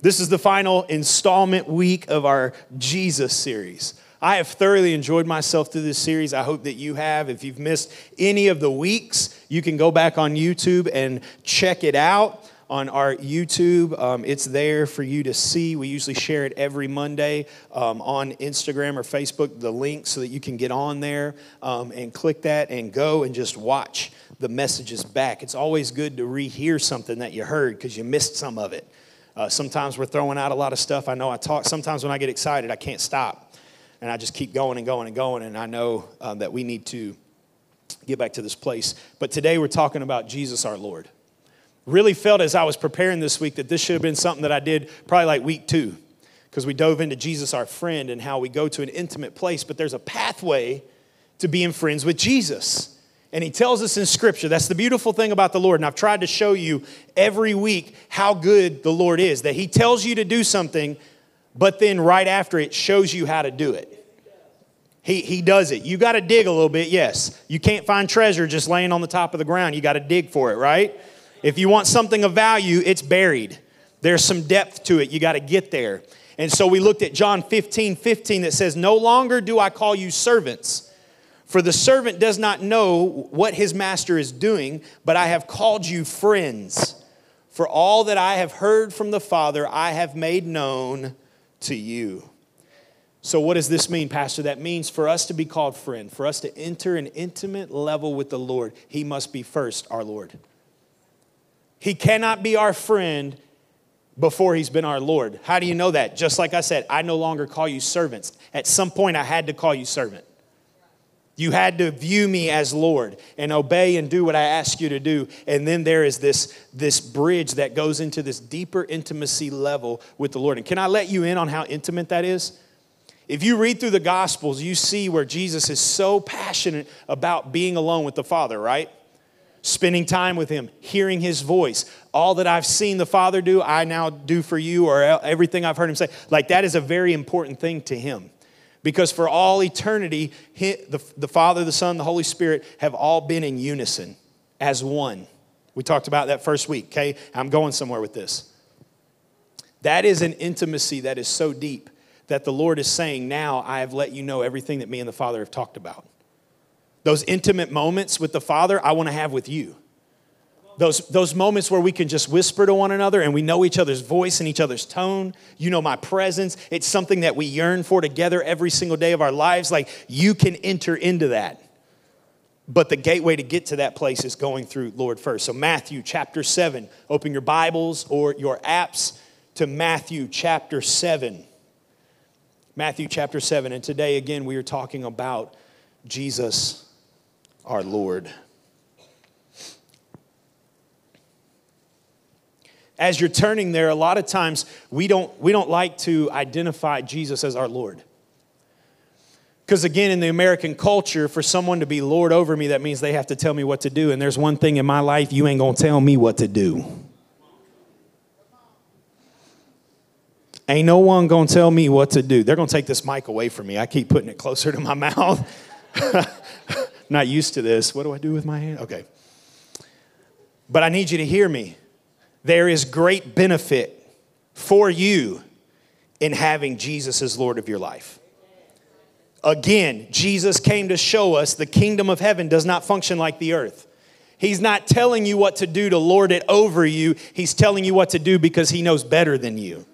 This is the final installment week of our Jesus series. I have thoroughly enjoyed myself through this series. I hope that you have. If you've missed any of the weeks, you can go back on YouTube and check it out on our YouTube. Um, it's there for you to see. We usually share it every Monday um, on Instagram or Facebook, the link so that you can get on there um, and click that and go and just watch the messages back. It's always good to rehear something that you heard because you missed some of it. Uh, sometimes we're throwing out a lot of stuff. I know I talk, sometimes when I get excited, I can't stop. And I just keep going and going and going. And I know uh, that we need to get back to this place. But today we're talking about Jesus our Lord. Really felt as I was preparing this week that this should have been something that I did probably like week two, because we dove into Jesus our friend and how we go to an intimate place. But there's a pathway to being friends with Jesus. And he tells us in scripture, that's the beautiful thing about the Lord. And I've tried to show you every week how good the Lord is, that he tells you to do something, but then right after it shows you how to do it. He, he does it. You got to dig a little bit, yes. You can't find treasure just laying on the top of the ground. You got to dig for it, right? If you want something of value, it's buried. There's some depth to it. You got to get there. And so we looked at John 15 15 that says, No longer do I call you servants for the servant does not know what his master is doing, but I have called you friends. For all that I have heard from the Father, I have made known to you. So, what does this mean, Pastor? That means for us to be called friend, for us to enter an intimate level with the Lord, He must be first our Lord. He cannot be our friend before He's been our Lord. How do you know that? Just like I said, I no longer call you servants. At some point, I had to call you servant. You had to view me as Lord and obey and do what I ask you to do. And then there is this, this bridge that goes into this deeper intimacy level with the Lord. And can I let you in on how intimate that is? If you read through the Gospels, you see where Jesus is so passionate about being alone with the Father, right? Spending time with Him, hearing His voice. All that I've seen the Father do, I now do for you, or everything I've heard Him say. Like that is a very important thing to Him. Because for all eternity, the, the Father, the Son, the Holy Spirit have all been in unison as one. We talked about that first week, okay? I'm going somewhere with this. That is an intimacy that is so deep that the Lord is saying, Now I have let you know everything that me and the Father have talked about. Those intimate moments with the Father, I want to have with you those, those moments where we can just whisper to one another and we know each other's voice and each other's tone. You know my presence. It's something that we yearn for together every single day of our lives. Like you can enter into that. But the gateway to get to that place is going through Lord first. So, Matthew chapter 7. Open your Bibles or your apps to Matthew chapter 7. Matthew chapter 7. And today, again, we are talking about Jesus, our Lord. As you're turning there, a lot of times we don't, we don't like to identify Jesus as our Lord. Because again, in the American culture, for someone to be Lord over me, that means they have to tell me what to do. And there's one thing in my life you ain't gonna tell me what to do. Ain't no one gonna tell me what to do. They're gonna take this mic away from me. I keep putting it closer to my mouth. Not used to this. What do I do with my hand? Okay. But I need you to hear me there is great benefit for you in having Jesus as Lord of your life. Again, Jesus came to show us the kingdom of heaven does not function like the earth. He's not telling you what to do to lord it over you. He's telling you what to do because he knows better than you.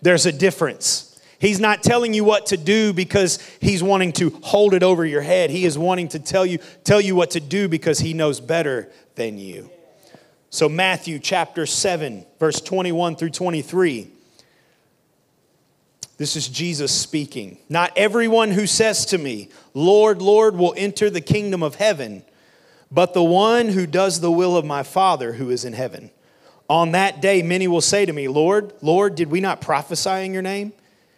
There's a difference. He's not telling you what to do because he's wanting to hold it over your head. He is wanting to tell you tell you what to do because he knows better than you. So, Matthew chapter 7, verse 21 through 23. This is Jesus speaking. Not everyone who says to me, Lord, Lord, will enter the kingdom of heaven, but the one who does the will of my Father who is in heaven. On that day, many will say to me, Lord, Lord, did we not prophesy in your name,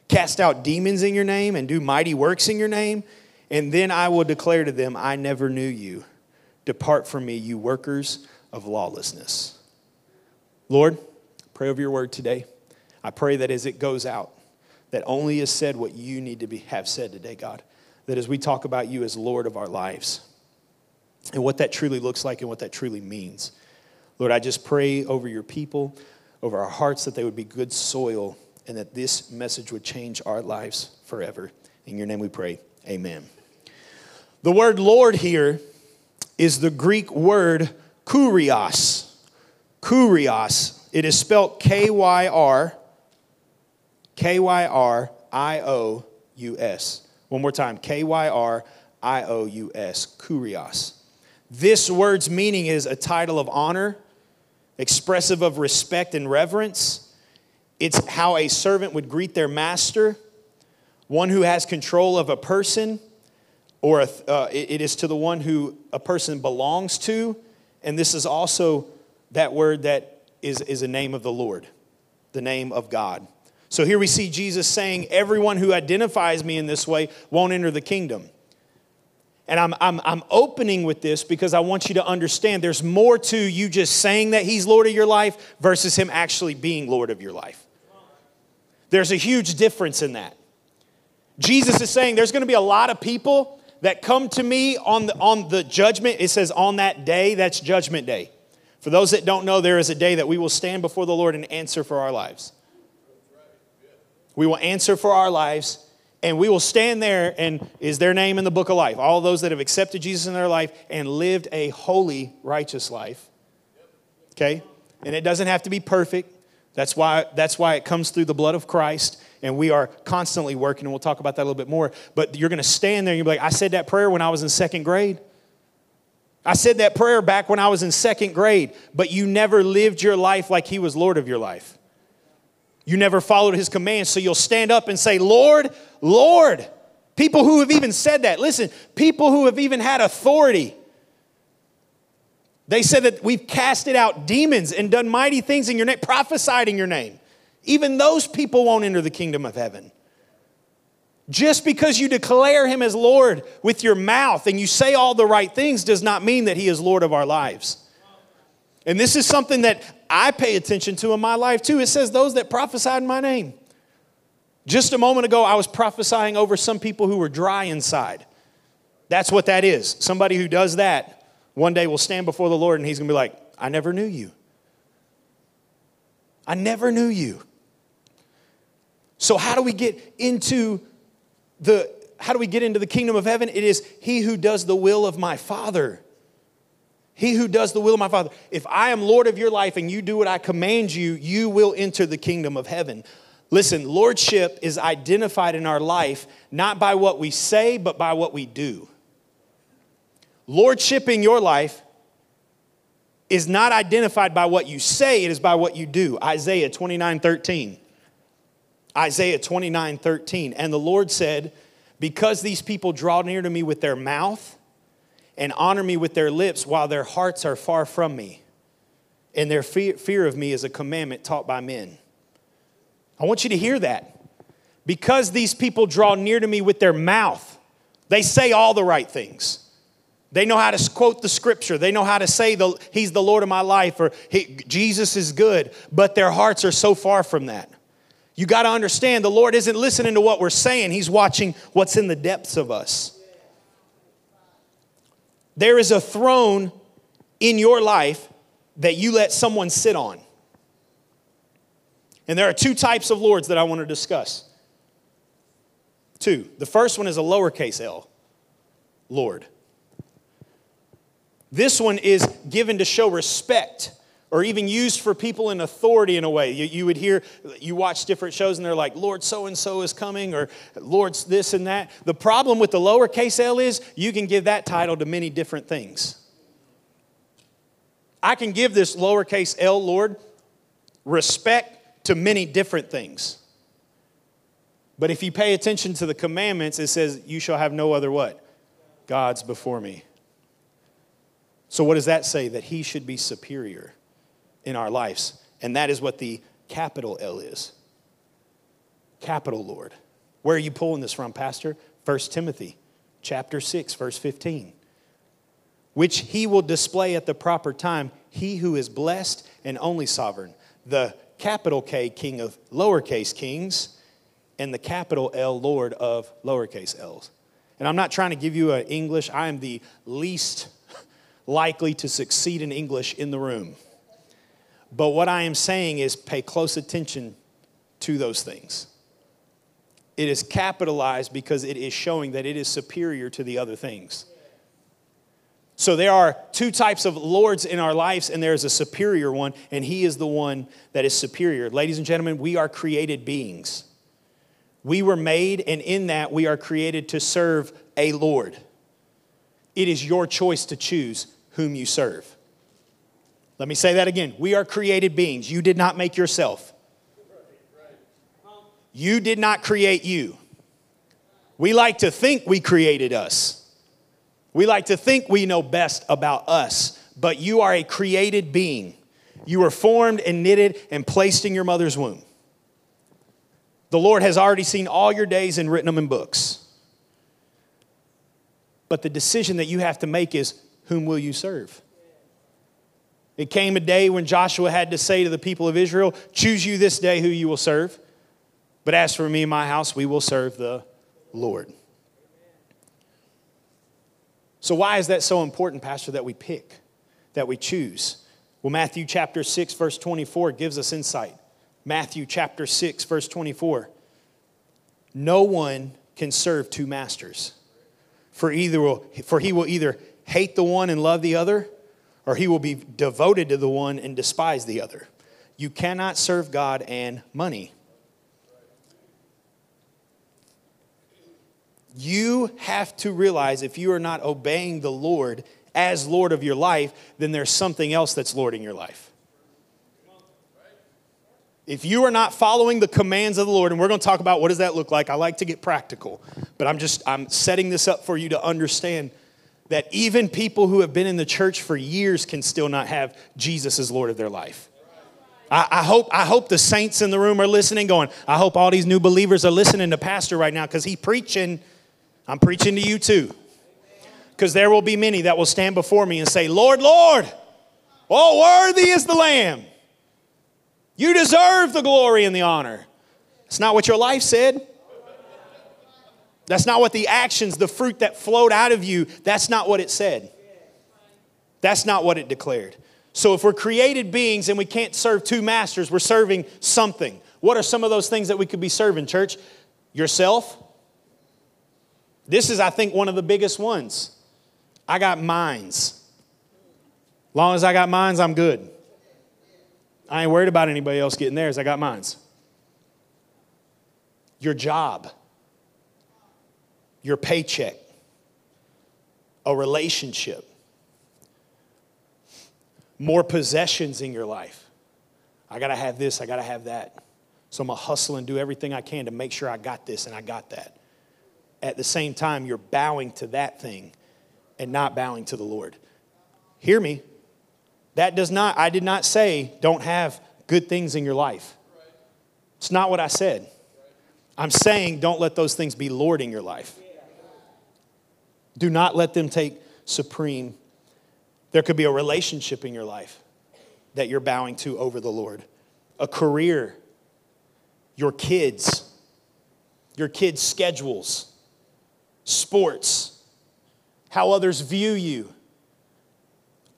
cast out demons in your name, and do mighty works in your name? And then I will declare to them, I never knew you. Depart from me, you workers of lawlessness. Lord, pray over your word today. I pray that as it goes out, that only is said what you need to be, have said today, God. That as we talk about you as Lord of our lives and what that truly looks like and what that truly means. Lord, I just pray over your people, over our hearts that they would be good soil and that this message would change our lives forever. In your name we pray. Amen. The word Lord here is the Greek word kurios. Kurios. It is spelled K Y R, K Y R I O U S. One more time K Y R I O U S. Kurios. This word's meaning is a title of honor, expressive of respect and reverence. It's how a servant would greet their master, one who has control of a person, or a, uh, it is to the one who a person belongs to. And this is also that word that is, is a name of the Lord, the name of God. So here we see Jesus saying, Everyone who identifies me in this way won't enter the kingdom. And I'm, I'm, I'm opening with this because I want you to understand there's more to you just saying that He's Lord of your life versus Him actually being Lord of your life. There's a huge difference in that. Jesus is saying there's going to be a lot of people that come to me on the, on the judgment. It says on that day, that's judgment day. For those that don't know, there is a day that we will stand before the Lord and answer for our lives. We will answer for our lives and we will stand there and is their name in the book of life all those that have accepted jesus in their life and lived a holy righteous life okay and it doesn't have to be perfect that's why that's why it comes through the blood of christ and we are constantly working and we'll talk about that a little bit more but you're going to stand there and you'll be like i said that prayer when i was in second grade i said that prayer back when i was in second grade but you never lived your life like he was lord of your life you never followed his commands, so you'll stand up and say, Lord, Lord. People who have even said that, listen, people who have even had authority. They said that we've casted out demons and done mighty things in your name, prophesied in your name. Even those people won't enter the kingdom of heaven. Just because you declare him as Lord with your mouth and you say all the right things does not mean that he is Lord of our lives. And this is something that I pay attention to in my life too. It says, Those that prophesied in my name. Just a moment ago, I was prophesying over some people who were dry inside. That's what that is. Somebody who does that one day will stand before the Lord and he's going to be like, I never knew you. I never knew you. So, how do we get into the how do we get into the kingdom of heaven? It is he who does the will of my Father. He who does the will of my Father. If I am Lord of your life and you do what I command you, you will enter the kingdom of heaven. Listen, lordship is identified in our life not by what we say, but by what we do. Lordship in your life is not identified by what you say, it is by what you do. Isaiah 29 13. Isaiah 29 13. And the Lord said, Because these people draw near to me with their mouth and honor me with their lips while their hearts are far from me. And their fear, fear of me is a commandment taught by men. I want you to hear that. Because these people draw near to me with their mouth, they say all the right things. They know how to quote the scripture. They know how to say the, He's the Lord of my life or Jesus is good, but their hearts are so far from that. You got to understand the Lord isn't listening to what we're saying, He's watching what's in the depths of us. There is a throne in your life that you let someone sit on. And there are two types of lords that I want to discuss. Two. The first one is a lowercase l, Lord. This one is given to show respect or even used for people in authority in a way. You, you would hear, you watch different shows and they're like, Lord so and so is coming, or Lord's this and that. The problem with the lowercase l is you can give that title to many different things. I can give this lowercase l, Lord, respect to many different things. But if you pay attention to the commandments, it says, You shall have no other what? Gods before me. So, what does that say? That he should be superior in our lives. And that is what the capital L is. Capital Lord. Where are you pulling this from, Pastor? 1 Timothy chapter 6, verse 15. Which he will display at the proper time, he who is blessed and only sovereign, the capital K king of lowercase kings, and the capital L Lord of lowercase l's. And I'm not trying to give you an English, I am the least likely to succeed in English in the room. But what I am saying is pay close attention to those things. It is capitalized because it is showing that it is superior to the other things. So there are two types of lords in our lives, and there's a superior one, and he is the one that is superior. Ladies and gentlemen, we are created beings. We were made, and in that we are created to serve a Lord. It is your choice to choose whom you serve. Let me say that again. We are created beings. You did not make yourself. You did not create you. We like to think we created us. We like to think we know best about us, but you are a created being. You were formed and knitted and placed in your mother's womb. The Lord has already seen all your days and written them in books. But the decision that you have to make is whom will you serve? It came a day when Joshua had to say to the people of Israel, Choose you this day who you will serve. But as for me and my house, we will serve the Lord. So, why is that so important, Pastor, that we pick, that we choose? Well, Matthew chapter 6, verse 24 gives us insight. Matthew chapter 6, verse 24. No one can serve two masters, for, either will, for he will either hate the one and love the other, or he will be devoted to the one and despise the other. You cannot serve God and money. You have to realize if you are not obeying the Lord as Lord of your life, then there's something else that's Lord in your life. If you are not following the commands of the Lord, and we're going to talk about what does that look like, I like to get practical, but I'm just I'm setting this up for you to understand that even people who have been in the church for years can still not have Jesus as Lord of their life. I, I, hope, I hope the saints in the room are listening, going, I hope all these new believers are listening to Pastor right now because he preaching I'm preaching to you too. Because there will be many that will stand before me and say, Lord, Lord, oh, worthy is the Lamb. You deserve the glory and the honor. It's not what your life said. That's not what the actions, the fruit that flowed out of you, that's not what it said. That's not what it declared. So if we're created beings and we can't serve two masters, we're serving something. What are some of those things that we could be serving, church? Yourself, this is, I think, one of the biggest ones. I got mines. Long as I got mines, I'm good. I ain't worried about anybody else getting theirs. I got mines. Your job, your paycheck, a relationship, more possessions in your life. I got to have this, I got to have that. So I'm going to hustle and do everything I can to make sure I got this and I got that at the same time, you're bowing to that thing and not bowing to the Lord. Hear me. That does not, I did not say don't have good things in your life. It's not what I said. I'm saying don't let those things be Lord in your life. Do not let them take supreme. There could be a relationship in your life that you're bowing to over the Lord, a career, your kids, your kids' schedules sports, how others view you.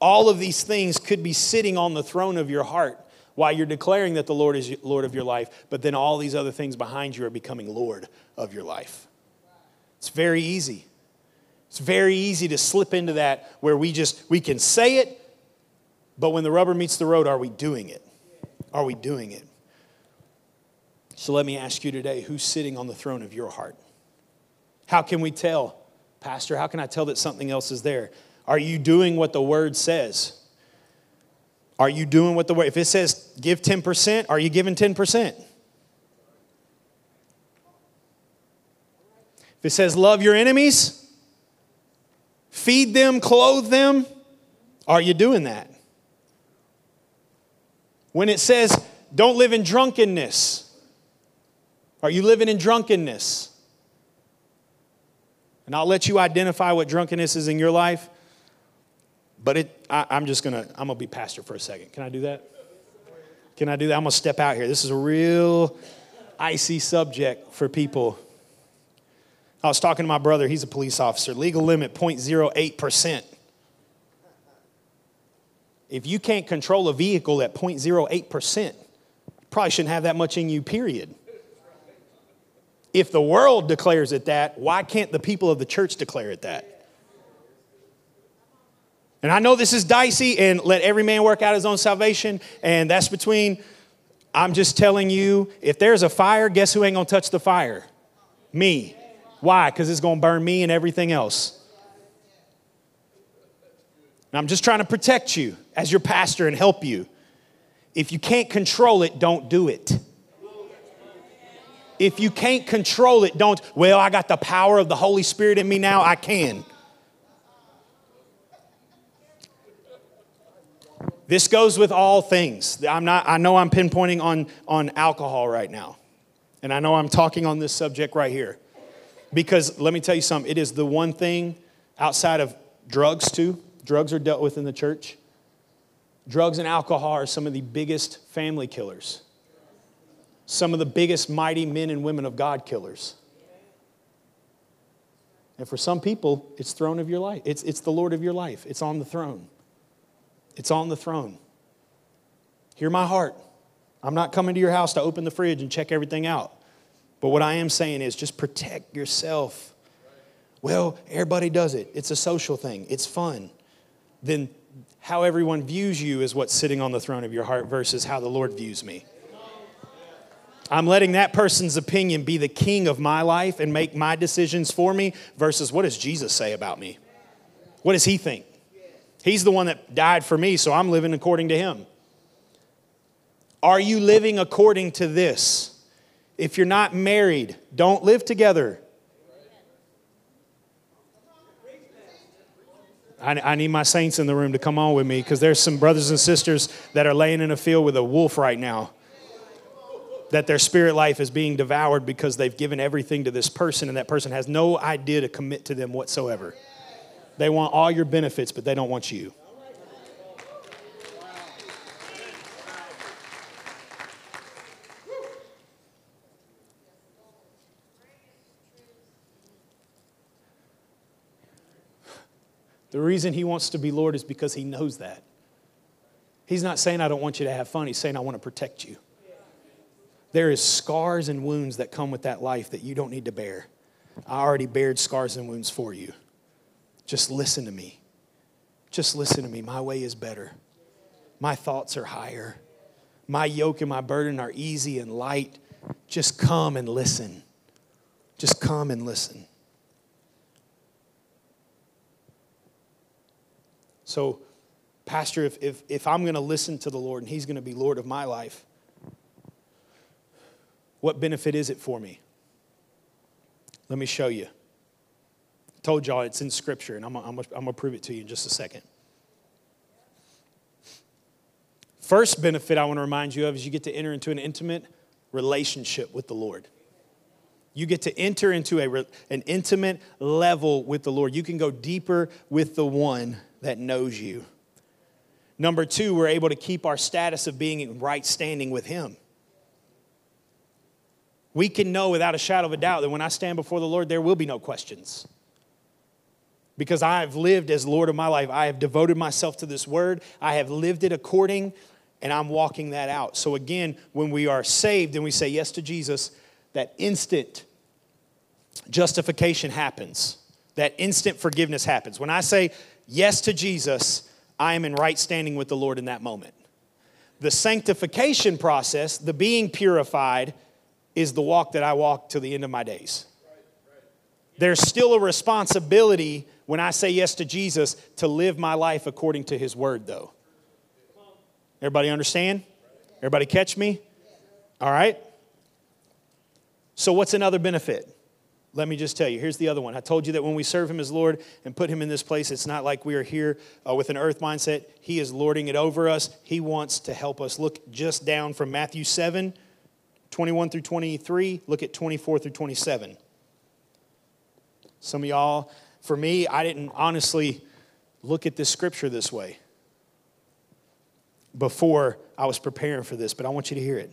All of these things could be sitting on the throne of your heart while you're declaring that the Lord is Lord of your life, but then all these other things behind you are becoming Lord of your life. It's very easy. It's very easy to slip into that where we just we can say it, but when the rubber meets the road, are we doing it? Are we doing it? So let me ask you today, who's sitting on the throne of your heart? How can we tell? Pastor, how can I tell that something else is there? Are you doing what the word says? Are you doing what the word, if it says give 10%, are you giving 10%? If it says love your enemies, feed them, clothe them, are you doing that? When it says don't live in drunkenness, are you living in drunkenness? And I'll let you identify what drunkenness is in your life. But it, I, I'm just gonna, I'm gonna be pastor for a second. Can I do that? Can I do that? I'm gonna step out here. This is a real icy subject for people. I was talking to my brother, he's a police officer. Legal limit 0.08%. If you can't control a vehicle at 0.08%, probably shouldn't have that much in you, period. If the world declares it that, why can't the people of the church declare it that? And I know this is dicey and let every man work out his own salvation, and that's between, I'm just telling you, if there's a fire, guess who ain't gonna touch the fire? Me. Why? Because it's gonna burn me and everything else. And I'm just trying to protect you as your pastor and help you. If you can't control it, don't do it. If you can't control it, don't, well, I got the power of the Holy Spirit in me now, I can. This goes with all things. I'm not, I know I'm pinpointing on, on alcohol right now. And I know I'm talking on this subject right here. Because let me tell you something, it is the one thing outside of drugs, too. Drugs are dealt with in the church. Drugs and alcohol are some of the biggest family killers, some of the biggest mighty men and women of God killers. And for some people, it's throne of your life. It's, it's the Lord of your life. It's on the throne. It's on the throne. Hear my heart. I'm not coming to your house to open the fridge and check everything out. But what I am saying is just protect yourself. Well, everybody does it. It's a social thing, it's fun. Then how everyone views you is what's sitting on the throne of your heart versus how the Lord views me. I'm letting that person's opinion be the king of my life and make my decisions for me versus what does Jesus say about me? What does he think? He's the one that died for me, so I'm living according to him. Are you living according to this? If you're not married, don't live together. I, I need my saints in the room to come on with me because there's some brothers and sisters that are laying in a field with a wolf right now. That their spirit life is being devoured because they've given everything to this person and that person has no idea to commit to them whatsoever. They want all your benefits, but they don't want you. The reason he wants to be Lord is because he knows that. He's not saying, I don't want you to have fun. He's saying, I want to protect you. There is scars and wounds that come with that life that you don't need to bear. I already bared scars and wounds for you. Just listen to me. Just listen to me. My way is better. My thoughts are higher. My yoke and my burden are easy and light. Just come and listen. Just come and listen. So, Pastor, if, if, if I'm going to listen to the Lord and He's going to be Lord of my life, what benefit is it for me? Let me show you told y'all it's in Scripture, and I'm going to prove it to you in just a second. First benefit I want to remind you of is you get to enter into an intimate relationship with the Lord. You get to enter into a, an intimate level with the Lord. You can go deeper with the one that knows you. Number two, we're able to keep our status of being in right standing with Him. We can know without a shadow of a doubt that when I stand before the Lord, there will be no questions because I have lived as Lord of my life. I have devoted myself to this word. I have lived it according, and I'm walking that out. So, again, when we are saved and we say yes to Jesus, that instant justification happens, that instant forgiveness happens. When I say yes to Jesus, I am in right standing with the Lord in that moment. The sanctification process, the being purified, is the walk that I walk till the end of my days. There's still a responsibility when I say yes to Jesus to live my life according to his word, though. Everybody understand? Everybody catch me? All right? So, what's another benefit? Let me just tell you. Here's the other one. I told you that when we serve Him as Lord and put Him in this place, it's not like we are here uh, with an earth mindset. He is lording it over us. He wants to help us. Look just down from Matthew 7, 21 through 23. Look at 24 through 27. Some of y'all for me, I didn't honestly look at this scripture this way before I was preparing for this, but I want you to hear it.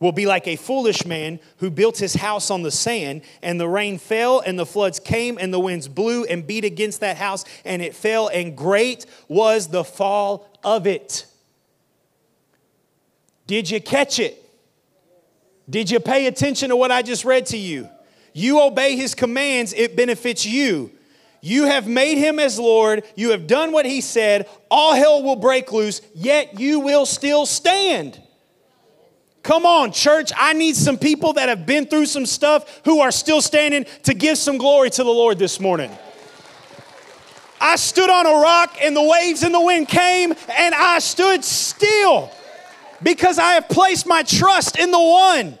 will be like a foolish man who built his house on the sand, and the rain fell, and the floods came, and the winds blew and beat against that house, and it fell, and great was the fall of it. Did you catch it? Did you pay attention to what I just read to you? You obey his commands, it benefits you. You have made him as Lord. You have done what he said. All hell will break loose, yet you will still stand. Come on, church. I need some people that have been through some stuff who are still standing to give some glory to the Lord this morning. I stood on a rock and the waves and the wind came and I stood still because I have placed my trust in the one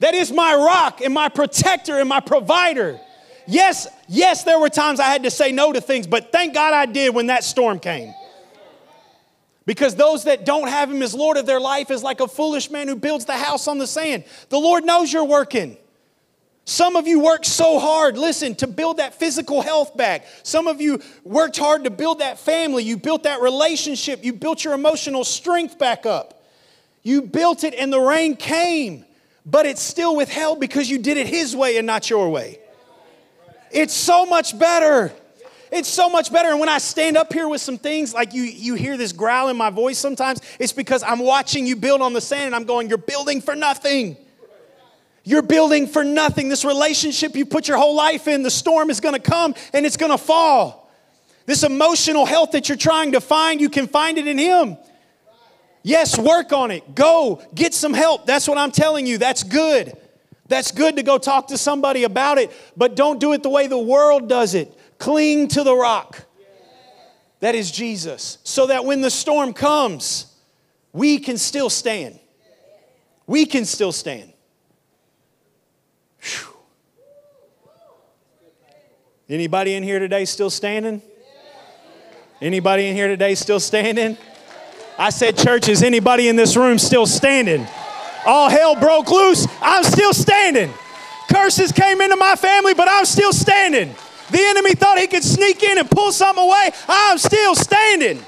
that is my rock and my protector and my provider. Yes, yes, there were times I had to say no to things, but thank God I did when that storm came. Because those that don't have him as Lord of their life is like a foolish man who builds the house on the sand. The Lord knows you're working. Some of you worked so hard, listen, to build that physical health back. Some of you worked hard to build that family. You built that relationship. You built your emotional strength back up. You built it and the rain came, but it's still withheld because you did it His way and not your way. It's so much better. It's so much better. And when I stand up here with some things, like you, you hear this growl in my voice sometimes, it's because I'm watching you build on the sand and I'm going, You're building for nothing. You're building for nothing. This relationship you put your whole life in, the storm is gonna come and it's gonna fall. This emotional health that you're trying to find, you can find it in Him. Yes, work on it. Go get some help. That's what I'm telling you. That's good. That's good to go talk to somebody about it, but don't do it the way the world does it. Cling to the rock. That is Jesus. So that when the storm comes, we can still stand. We can still stand. Whew. Anybody in here today still standing? Anybody in here today still standing? I said, church, is anybody in this room still standing? All hell broke loose. I'm still standing. Curses came into my family, but I'm still standing. The enemy thought he could sneak in and pull something away. I'm still standing.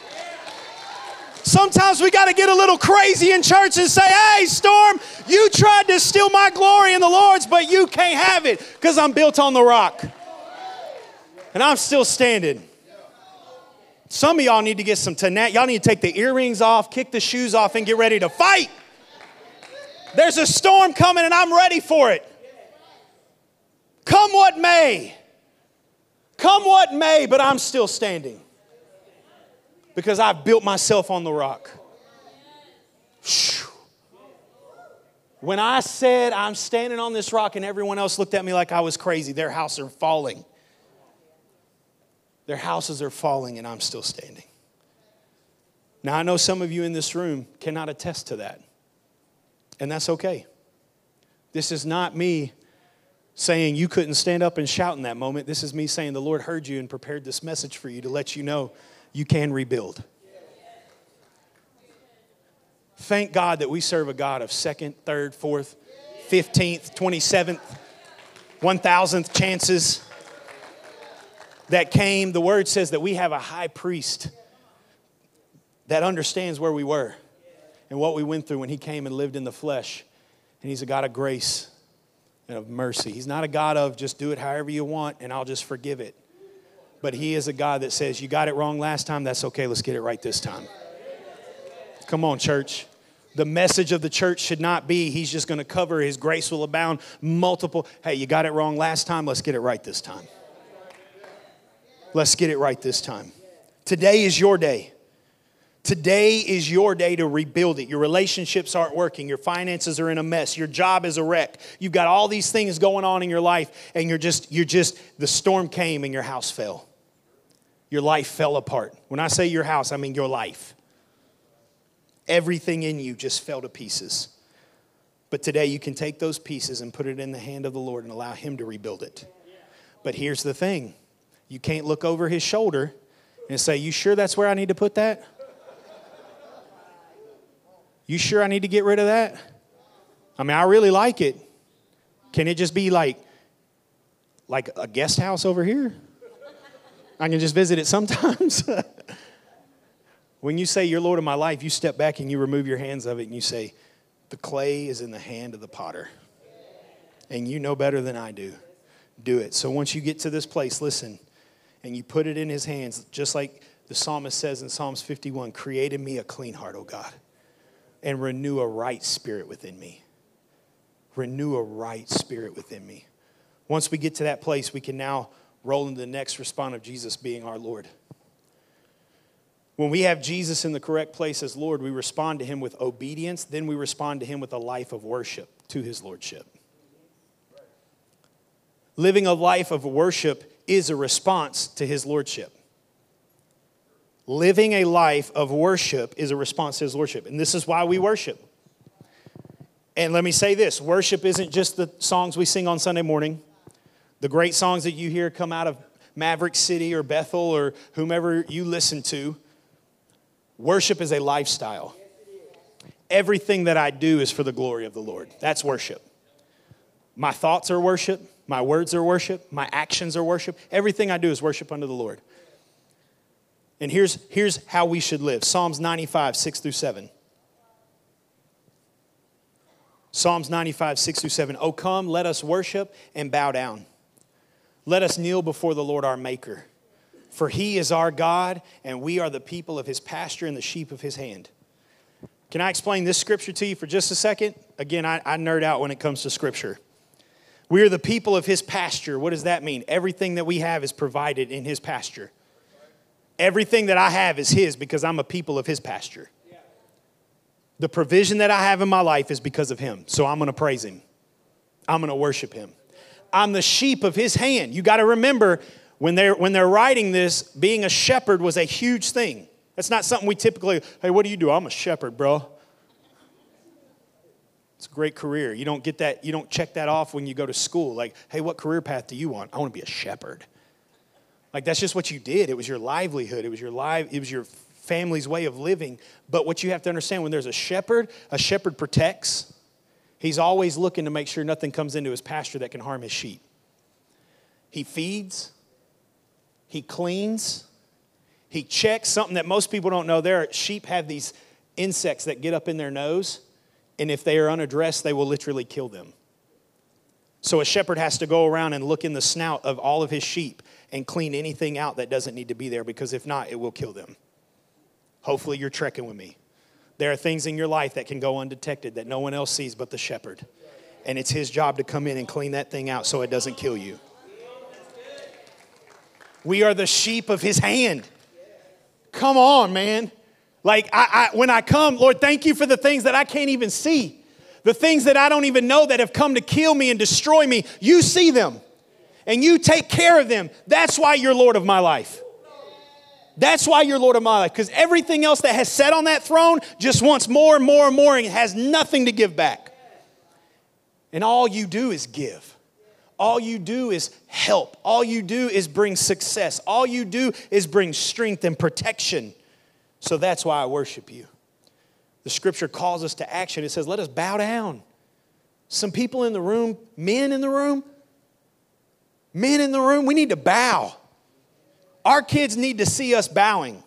Sometimes we got to get a little crazy in church and say, hey, Storm, you tried to steal my glory in the Lord's, but you can't have it because I'm built on the rock. And I'm still standing. Some of y'all need to get some tenacity. Y'all need to take the earrings off, kick the shoes off, and get ready to fight. There's a storm coming and I'm ready for it. Come what may. Come what may, but I'm still standing because I've built myself on the rock. When I said I'm standing on this rock and everyone else looked at me like I was crazy, their houses are falling. Their houses are falling and I'm still standing. Now, I know some of you in this room cannot attest to that. And that's okay. This is not me saying you couldn't stand up and shout in that moment. This is me saying the Lord heard you and prepared this message for you to let you know you can rebuild. Thank God that we serve a God of second, third, fourth, 15th, 27th, 1000th chances that came. The word says that we have a high priest that understands where we were and what we went through when He came and lived in the flesh. And He's a God of grace and of mercy. He's not a God of just do it however you want and I'll just forgive it. But He is a God that says, You got it wrong last time, that's okay, let's get it right this time. Come on, church. The message of the church should not be He's just going to cover, His grace will abound, multiple. Hey, you got it wrong last time, let's get it right this time. Let's get it right this time. Today is your day. Today is your day to rebuild it. Your relationships aren't working. Your finances are in a mess. Your job is a wreck. You've got all these things going on in your life, and you're just, you're just, the storm came and your house fell. Your life fell apart. When I say your house, I mean your life. Everything in you just fell to pieces. But today you can take those pieces and put it in the hand of the Lord and allow Him to rebuild it. But here's the thing you can't look over His shoulder and say, You sure that's where I need to put that? You sure I need to get rid of that? I mean, I really like it. Can it just be like, like a guest house over here? I can just visit it sometimes. when you say you're Lord of my life, you step back and you remove your hands of it and you say, the clay is in the hand of the potter. And you know better than I do. Do it. So once you get to this place, listen, and you put it in his hands, just like the psalmist says in Psalms 51 Create in me a clean heart, O God, and renew a right spirit within me. Renew a right spirit within me. Once we get to that place, we can now roll into the next response of Jesus being our Lord. When we have Jesus in the correct place as Lord, we respond to him with obedience, then we respond to him with a life of worship to his lordship. Living a life of worship is a response to his lordship. Living a life of worship is a response to his lordship. And this is why we worship. And let me say this worship isn't just the songs we sing on Sunday morning, the great songs that you hear come out of Maverick City or Bethel or whomever you listen to. Worship is a lifestyle. Everything that I do is for the glory of the Lord. That's worship. My thoughts are worship. My words are worship. My actions are worship. Everything I do is worship unto the Lord. And here's, here's how we should live Psalms 95, 6 through 7. Psalms 95, 6 through 7. Oh, come, let us worship and bow down. Let us kneel before the Lord our Maker. For he is our God, and we are the people of his pasture and the sheep of his hand. Can I explain this scripture to you for just a second? Again, I, I nerd out when it comes to scripture. We are the people of his pasture. What does that mean? Everything that we have is provided in his pasture. Everything that I have is his because I'm a people of his pasture. The provision that I have in my life is because of him. So I'm going to praise him. I'm going to worship him. I'm the sheep of his hand. You got to remember when they're, when they're writing this, being a shepherd was a huge thing. That's not something we typically, hey, what do you do? I'm a shepherd, bro. It's a great career. You don't get that, you don't check that off when you go to school. Like, hey, what career path do you want? I want to be a shepherd. Like that's just what you did. It was your livelihood. It was your life, it was your family's way of living. But what you have to understand when there's a shepherd, a shepherd protects. He's always looking to make sure nothing comes into his pasture that can harm his sheep. He feeds, he cleans, he checks something that most people don't know. There, sheep have these insects that get up in their nose, and if they are unaddressed, they will literally kill them. So a shepherd has to go around and look in the snout of all of his sheep and clean anything out that doesn't need to be there because if not, it will kill them. Hopefully, you're trekking with me. There are things in your life that can go undetected that no one else sees but the shepherd. And it's his job to come in and clean that thing out so it doesn't kill you. We are the sheep of his hand. Come on, man. Like, I, I, when I come, Lord, thank you for the things that I can't even see. The things that I don't even know that have come to kill me and destroy me. You see them and you take care of them. That's why you're Lord of my life. That's why you're Lord of my life. Because everything else that has sat on that throne just wants more and more and more and has nothing to give back. And all you do is give. All you do is help. All you do is bring success. All you do is bring strength and protection. So that's why I worship you. The scripture calls us to action. It says, let us bow down. Some people in the room, men in the room, men in the room, we need to bow. Our kids need to see us bowing.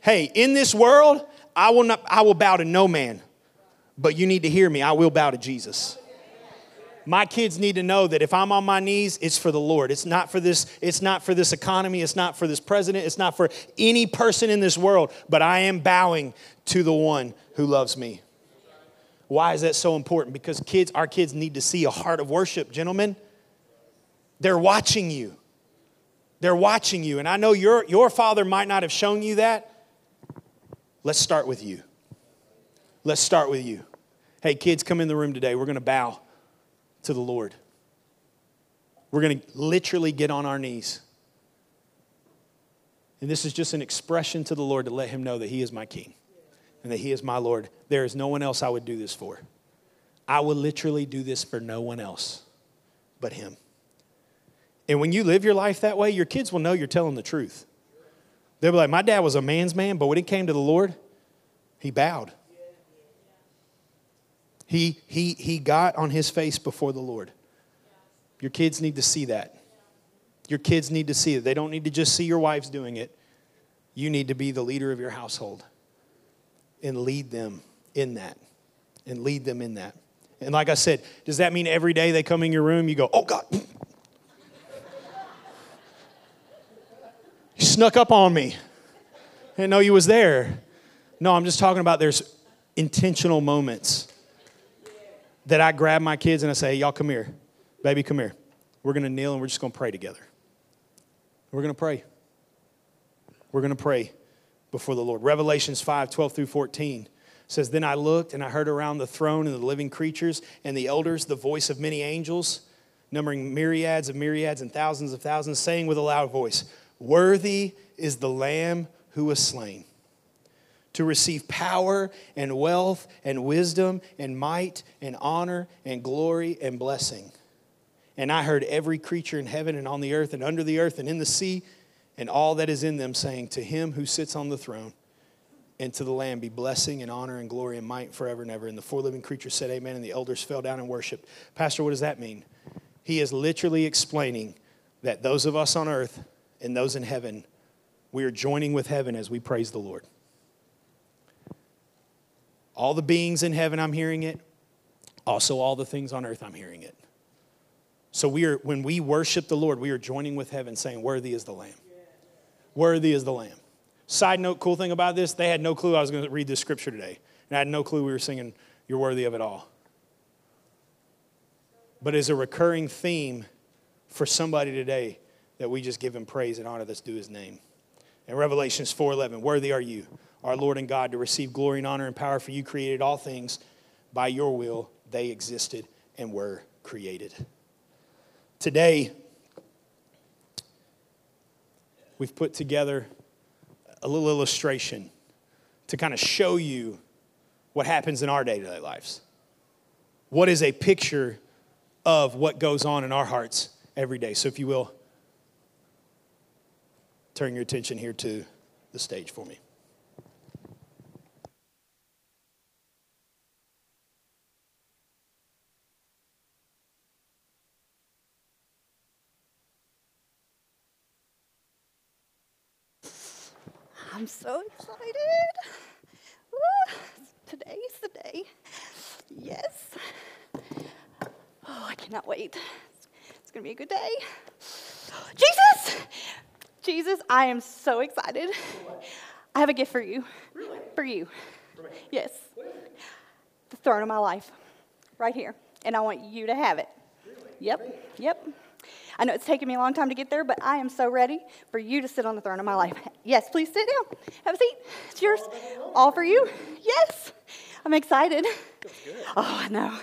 Hey, in this world, I will, not, I will bow to no man, but you need to hear me. I will bow to Jesus my kids need to know that if I'm on my knees, it's for the Lord. It's not for this, it's not for this economy, it's not for this president, it's not for any person in this world, but I am bowing to the one who loves me. Why is that so important? Because kids, our kids need to see a heart of worship, gentlemen. They're watching you. They're watching you. And I know your, your father might not have shown you that. Let's start with you. Let's start with you. Hey, kids, come in the room today. We're going to bow to the Lord. We're going to literally get on our knees. And this is just an expression to the Lord to let him know that he is my king and that he is my Lord. There is no one else I would do this for. I would literally do this for no one else but him. And when you live your life that way, your kids will know you're telling the truth. They'll be like, My dad was a man's man, but when it came to the Lord, he bowed. He, he, he got on his face before the Lord. Your kids need to see that. Your kids need to see it. They don't need to just see your wives doing it. You need to be the leader of your household and lead them in that. And lead them in that. And like I said, does that mean every day they come in your room, you go, oh God, snuck up on me. I didn't know you was there. No, I'm just talking about there's intentional moments that I grab my kids and I say, hey, y'all come here. Baby, come here. We're going to kneel and we're just going to pray together. We're going to pray. We're going to pray before the Lord. Revelations 5 12 through 14 says, Then I looked and I heard around the throne and the living creatures and the elders the voice of many angels, numbering myriads of myriads and thousands of thousands, saying with a loud voice, Worthy is the Lamb who was slain to receive power and wealth and wisdom and might and honor and glory and blessing. And I heard every creature in heaven and on the earth and under the earth and in the sea and all that is in them saying, To him who sits on the throne and to the Lamb be blessing and honor and glory and might forever and ever. And the four living creatures said, Amen. And the elders fell down and worshiped. Pastor, what does that mean? He is literally explaining that those of us on earth and those in heaven, we are joining with heaven as we praise the Lord. All the beings in heaven, I'm hearing it. Also, all the things on earth, I'm hearing it. So we are, when we worship the Lord, we are joining with heaven, saying, "Worthy is the Lamb. Worthy is the Lamb." Side note, cool thing about this, they had no clue I was going to read this scripture today, and I had no clue we were singing, "You're worthy of it all." But as a recurring theme for somebody today, that we just give Him praise and honor that's due His name. In Revelations 4:11, "Worthy are you." our Lord and God, to receive glory and honor and power, for you created all things by your will. They existed and were created. Today, we've put together a little illustration to kind of show you what happens in our day to day lives. What is a picture of what goes on in our hearts every day? So, if you will, turn your attention here to the stage for me. I'm so excited. Ooh, today's the day. Yes. Oh, I cannot wait. It's going to be a good day. Jesus! Jesus, I am so excited. I have a gift for you. Really? For you. For me? Yes. The throne of my life. Right here. And I want you to have it. Really? Yep. Yep. I know it's taken me a long time to get there, but I am so ready for you to sit on the throne of my life. Yes, please sit down. Have a seat. It's yours. All for you. Yes. I'm excited. Oh, I know.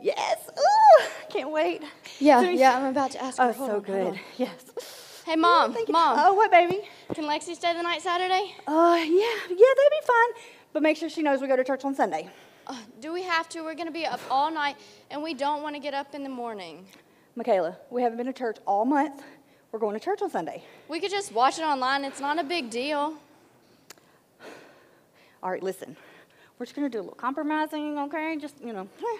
Yes. Ooh, can't wait. Yeah, yeah, I'm about to ask oh, her. Oh, Hold so on, good. Yes. Hey, mom, Thank you. mom, Oh, what, baby? can Lexi stay the night Saturday? Uh, yeah, yeah, that'd be fine. But make sure she knows we go to church on Sunday. Uh, do we have to? We're gonna be up all night, and we don't want to get up in the morning. Michaela, we haven't been to church all month. We're going to church on Sunday. We could just watch it online. It's not a big deal. All right, listen. We're just going to do a little compromising, okay? Just, you know.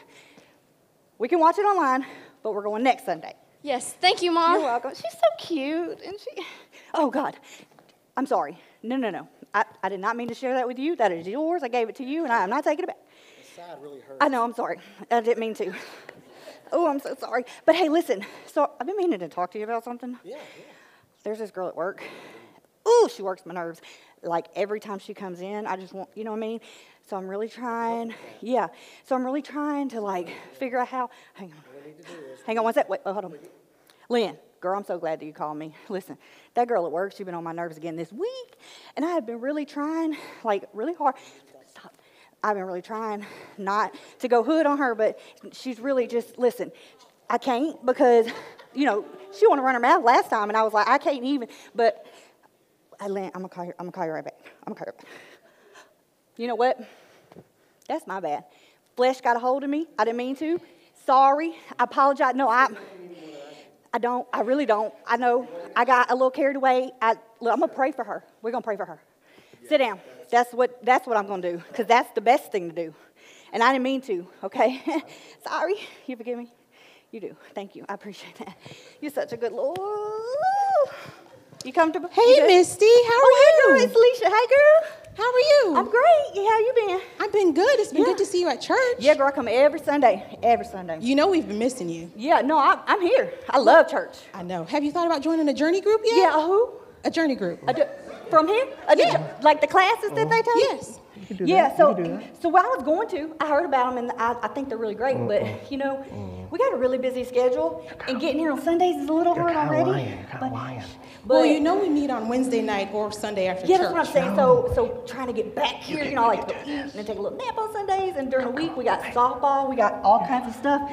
We can watch it online, but we're going next Sunday. Yes, thank you, mom. You're welcome. She's so cute. And she, oh, God. I'm sorry. No, no, no. I, I did not mean to share that with you. That is yours. I gave it to you, and I am not taking it back. The side really hurts. I know, I'm sorry. I didn't mean to. Oh, I'm so sorry. But hey, listen. So I've been meaning to talk to you about something. Yeah, yeah. There's this girl at work. Ooh, she works my nerves. Like every time she comes in, I just want, you know what I mean? So I'm really trying. Yeah. So I'm really trying to like figure out how. Hang on. Hang on one sec. Wait, oh, hold on. Lynn, girl, I'm so glad that you called me. Listen, that girl at work, she's been on my nerves again this week. And I have been really trying, like really hard. Stop. I've been really trying not to go hood on her, but she's really just, listen, I can't because, you know, she wanted to run her mouth last time, and I was like, I can't even. But, I, Lynn, I'm gonna call you. I'm gonna call you right back. I'm gonna call you right back. You know what? That's my bad. Flesh got a hold of me. I didn't mean to. Sorry. I apologize. No, I. I don't. I really don't. I know. I got a little carried away. I, I'm gonna pray for her. We're gonna pray for her. Sit down. That's what. That's what I'm gonna do because that's the best thing to do. and I didn't mean to, okay? Sorry. You forgive me? You do. Thank you. I appreciate that. You're such a good Lord. You comfortable? Hey, You? Misty, how are you? oh, hey, girl, it's Alicia. Hey, girl. How are you? I'm great. Yeah, how you been? I've been good. It's been Yeah. good to see you at church. Yeah, girl, I come every Sunday. Every Sunday. You know we've been missing you. Yeah, no, I, I'm here. I love church. I know. Have you thought about joining a journey group yet? Yeah, uh, who? A journey group. I do, from here? Do- Yeah. Like the classes that they take? Yes. Yeah, so so what I was going to, I heard about them and I, I think they're really great, but you know, we got a really busy schedule and getting here on Sundays is a little hard kinda already. lying, you're kinda but, lying. but- well, you know we meet on Wednesday night or Sunday after yeah, church. that's what I'm saying. So so trying to get back here, you know, like to eat and then take a little nap on Sundays and during the week we got softball, we got all kinds of stuff.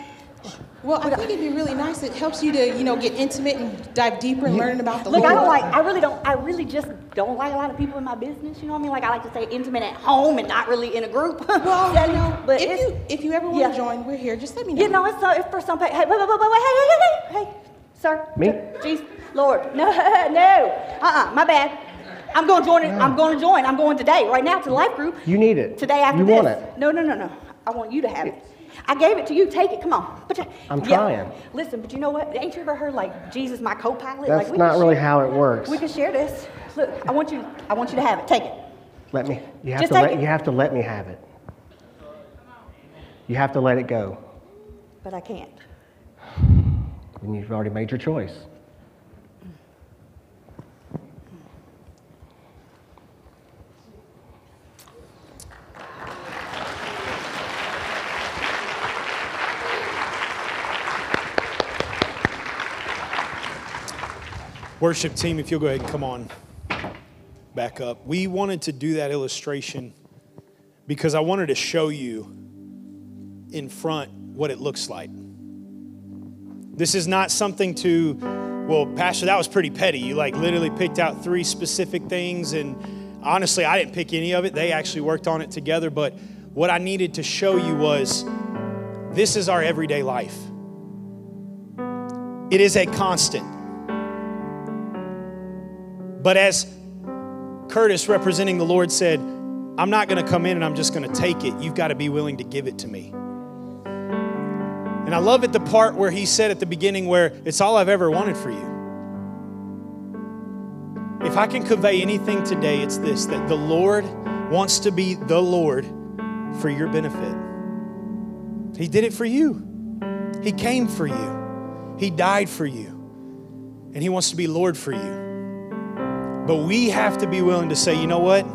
Well, I think it'd be really nice. It helps you to, you know, get intimate and dive deeper and learn about the Look, Lord. I don't like. I really don't. I really just don't like a lot of people in my business. You know what I mean? Like I like to stay intimate at home and not really in a group. Well, Yeah, you know, but if you if you ever want yeah. to join, we're here. Just let me know. You know, it's, uh, it's for some. pa- Hey, wait, wait, wait, wait, wait, hey, hey, hey, hey, hey, sir. Me? Jeez, Lord, no, no, uh-uh, my bad. I'm going to join. it. I'm going to join. I'm going today, right now, to the life group. You need it. Today after You this. want it. No, no, no, no. I want you to have it. I gave it to you. Take it. Come on. But I'm yeah. trying. Listen, but you know what? Ain't you ever heard like Jesus, my co-pilot? That's like, we not really share- how it works. We can share this. Look, I want you. I want you to have it. Take it. Let me. You have Just to let. it. You have to let me have it. You have to let it go. But I can't. And you've already made your choice. Worship team, if you'll go ahead and come on back up. We wanted to do that illustration because I wanted to show you in front what it looks like. This is not something to, well, Pastor, that was pretty petty. You like literally picked out three specific things, and honestly, I didn't pick any of it. They actually worked on it together. But what I needed to show you was this is our everyday life, it is a constant. But as Curtis, representing the Lord, said, I'm not going to come in and I'm just going to take it. You've got to be willing to give it to me. And I love it the part where he said at the beginning, where it's all I've ever wanted for you. If I can convey anything today, it's this that the Lord wants to be the Lord for your benefit. He did it for you, He came for you, He died for you, and He wants to be Lord for you. But we have to be willing to say, you know what?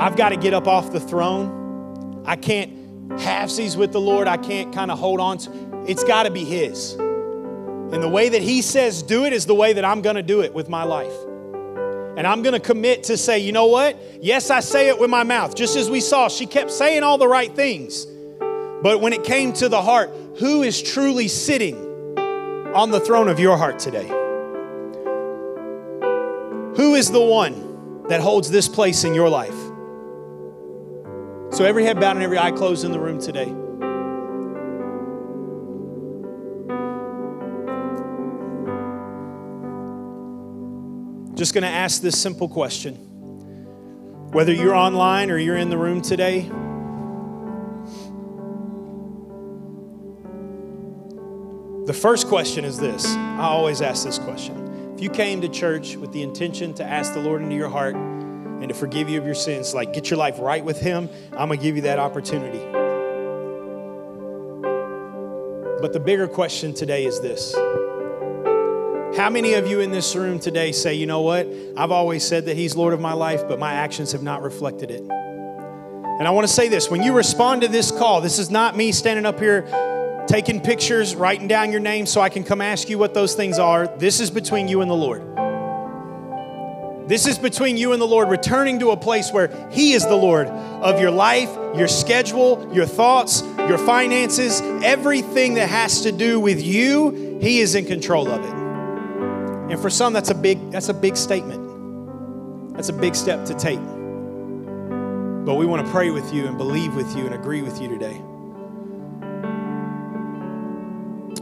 I've got to get up off the throne. I can't halfsies with the Lord. I can't kind of hold on to it's got to be His. And the way that He says do it is the way that I'm going to do it with my life. And I'm going to commit to say, you know what? Yes, I say it with my mouth. Just as we saw, she kept saying all the right things. But when it came to the heart, who is truly sitting on the throne of your heart today? Who is the one that holds this place in your life? So, every head bowed and every eye closed in the room today. Just going to ask this simple question. Whether you're online or you're in the room today, the first question is this. I always ask this question. You came to church with the intention to ask the Lord into your heart and to forgive you of your sins, like get your life right with Him, I'm going to give you that opportunity. But the bigger question today is this How many of you in this room today say, you know what? I've always said that He's Lord of my life, but my actions have not reflected it? And I want to say this when you respond to this call, this is not me standing up here taking pictures, writing down your name so I can come ask you what those things are. This is between you and the Lord. This is between you and the Lord, returning to a place where He is the Lord of your life, your schedule, your thoughts, your finances, everything that has to do with you, He is in control of it. And for some, that's a big, that's a big statement. That's a big step to take. But we want to pray with you and believe with you and agree with you today.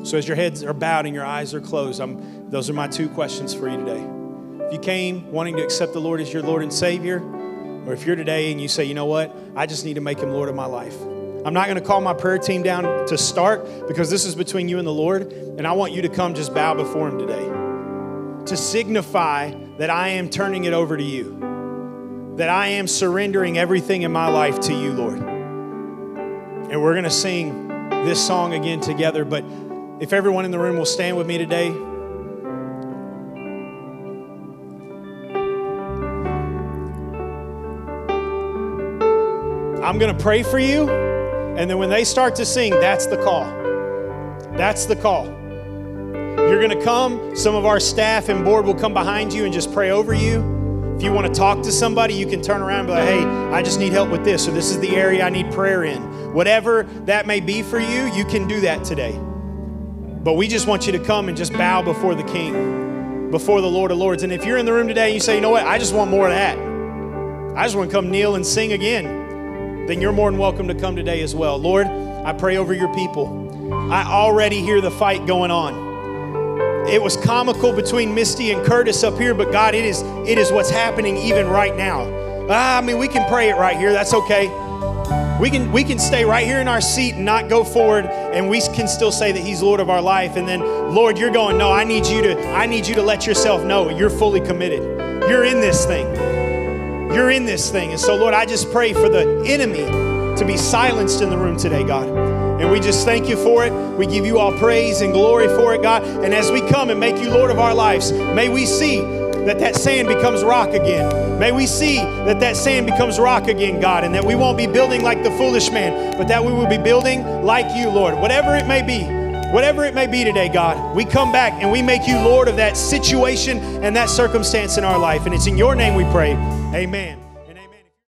So as your heads are bowed and your eyes are closed, I'm, those are my two questions for you today. If you came wanting to accept the Lord as your Lord and Savior, or if you're today and you say, you know what, I just need to make him Lord of my life, I'm not going to call my prayer team down to start because this is between you and the Lord. And I want you to come just bow before Him today to signify that I am turning it over to you, that I am surrendering everything in my life to you, Lord. And we're going to sing this song again together. But if everyone in the room will stand with me today. I'm going to pray for you. And then when they start to sing, that's the call. That's the call. You're going to come. Some of our staff and board will come behind you and just pray over you. If you want to talk to somebody, you can turn around and be like, hey, I just need help with this, or this is the area I need prayer in. Whatever that may be for you, you can do that today. But we just want you to come and just bow before the King, before the Lord of Lords. And if you're in the room today and you say, you know what, I just want more of that, I just want to come kneel and sing again, then you're more than welcome to come today as well. Lord, I pray over your people. I already hear the fight going on. It was comical between Misty and Curtis up here, but God, it is it is what's happening even right now. Ah, I mean, we can pray it right here. That's okay. We can we can stay right here in our seat and not go forward, and we can still say that He's Lord of our life. And then, Lord, you're going. No, I need you to. I need you to let yourself know you're fully committed. You're in this thing. You're in this thing. And so, Lord, I just pray for the enemy to be silenced in the room today, God. And we just thank you for it. We give you all praise and glory for it, God. And as we come and make you Lord of our lives, may we see that that sand becomes rock again. May we see that that sand becomes rock again, God, and that we won't be building like the foolish man, but that we will be building like you, Lord. Whatever it may be, whatever it may be today, God, we come back and we make you Lord of that situation and that circumstance in our life. And it's in your name we pray. Amen.